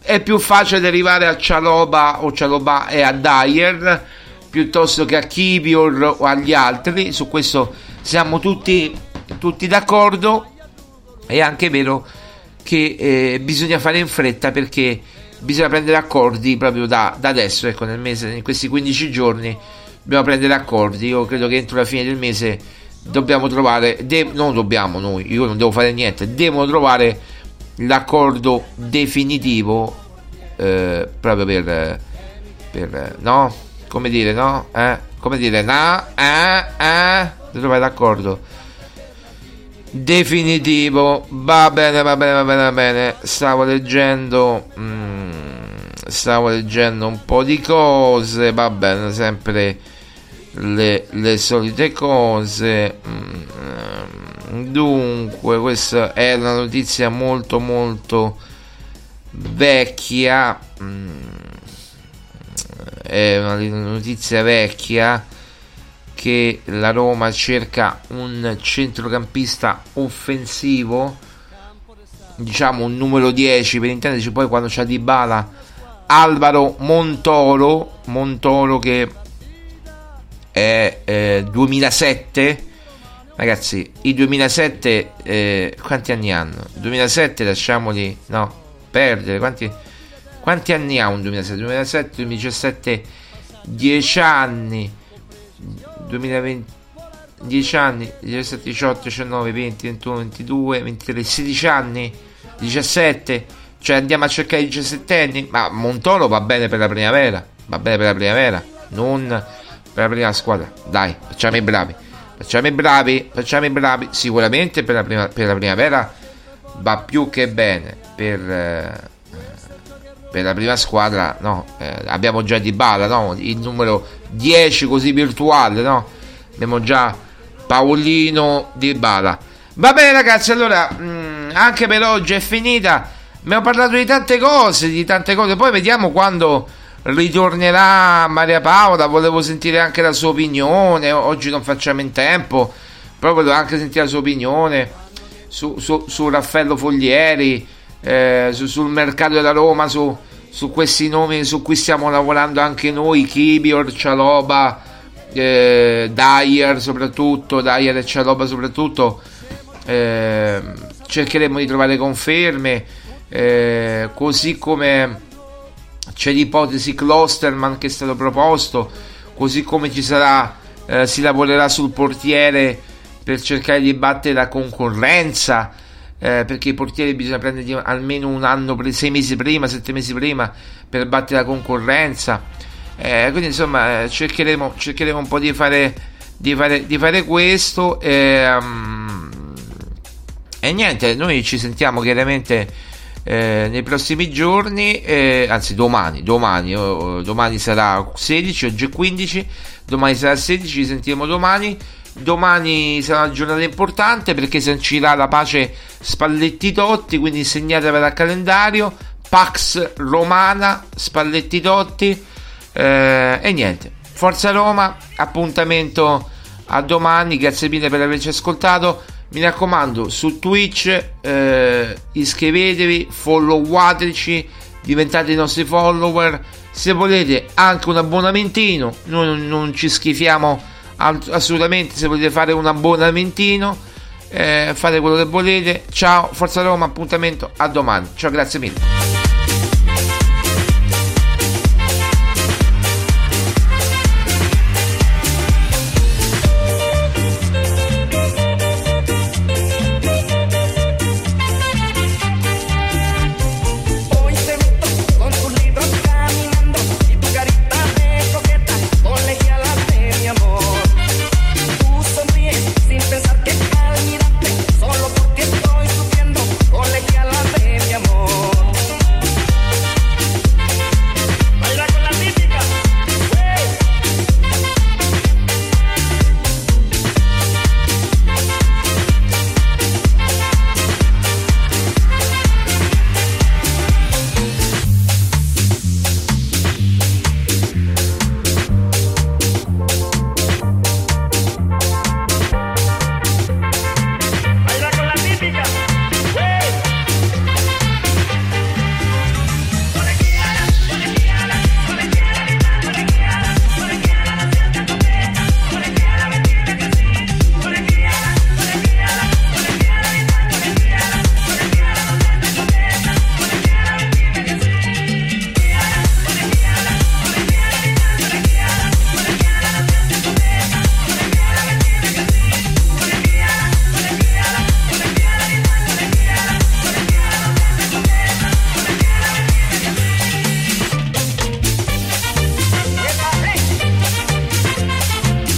è più facile arrivare a Cialoba o Cialoba e a Dyer piuttosto che a Kibior o agli altri, su questo siamo tutti, tutti d'accordo. È anche vero che eh, bisogna fare in fretta perché bisogna prendere accordi proprio da, da, adesso, ecco, nel mese, in questi 15 giorni dobbiamo prendere accordi. Io credo che entro la fine del mese dobbiamo trovare, de- non dobbiamo noi, io non devo fare niente, devono trovare l'accordo definitivo eh, proprio per, per no? Come dire, no? Eh? Come dire, no? Eh? Eh? Dove d'accordo? Definitivo, va bene, va bene, va bene, va bene. Stavo leggendo, mm, stavo leggendo un po' di cose, va bene, sempre le, le solite cose. Mm, dunque, questa è una notizia molto, molto vecchia. Mm, è una notizia vecchia che la Roma cerca un centrocampista offensivo diciamo un numero 10 per intenderci poi quando c'è Di Bala Alvaro Montoro Montoro che è eh, 2007 ragazzi i 2007 eh, quanti anni hanno? 2007 lasciamoli no perdere quanti, quanti anni ha un 2007 2007 2017 10 anni. 2020 10 anni 17 18 19 20 21 22 23 16 anni 17 cioè andiamo a cercare i 17 anni ma Montoro va bene per la primavera va bene per la primavera non per la prima squadra. Dai facciamo i bravi facciamo i bravi facciamo i bravi. Sicuramente per la, prima, per la primavera va più che bene per, eh, per la prima squadra no eh, abbiamo già di bala no? il numero 10 così virtuale no abbiamo già Paolino Di Bala. Va bene ragazzi allora mh, anche per oggi è finita. Abbiamo parlato di tante cose di tante cose. Poi vediamo quando ritornerà Maria Paola. Volevo sentire anche la sua opinione. Oggi non facciamo in tempo. Però volevo anche sentire la sua opinione su, su, su Raffaello Foglieri eh, su, sul mercato della Roma su, su questi nomi su cui stiamo lavorando anche noi Kibi, Orcialoba eh, Dyer soprattutto Dyer e Cialoba soprattutto eh, cercheremo di trovare conferme eh, così come c'è l'ipotesi Klosterman che è stato proposto così come ci sarà eh, si lavorerà sul portiere per cercare di battere la concorrenza eh, perché i portieri bisogna prendere almeno un anno, sei mesi prima, sette mesi prima per battere la concorrenza eh, quindi insomma eh, cercheremo, cercheremo un po' di fare, di fare, di fare questo e, um, e niente, noi ci sentiamo chiaramente eh, nei prossimi giorni, eh, anzi domani, domani, oh, domani sarà 16, oggi è 15, domani sarà 16, ci sentiremo domani. Domani sarà una giornata importante perché sancirà la pace Spalletti Totti, quindi segnatevela al calendario. Pax Romana, Spalletti Totti. Eh, e niente, Forza Roma, appuntamento a domani, grazie mille per averci ascoltato. Mi raccomando, su Twitch eh, iscrivetevi, followateci, diventate i nostri follower. Se volete anche un abbonamentino, noi non ci schifiamo assolutamente. Se volete fare un abbonamentino, eh, fate quello che volete. Ciao, Forza Roma, appuntamento a domani. Ciao, grazie mille.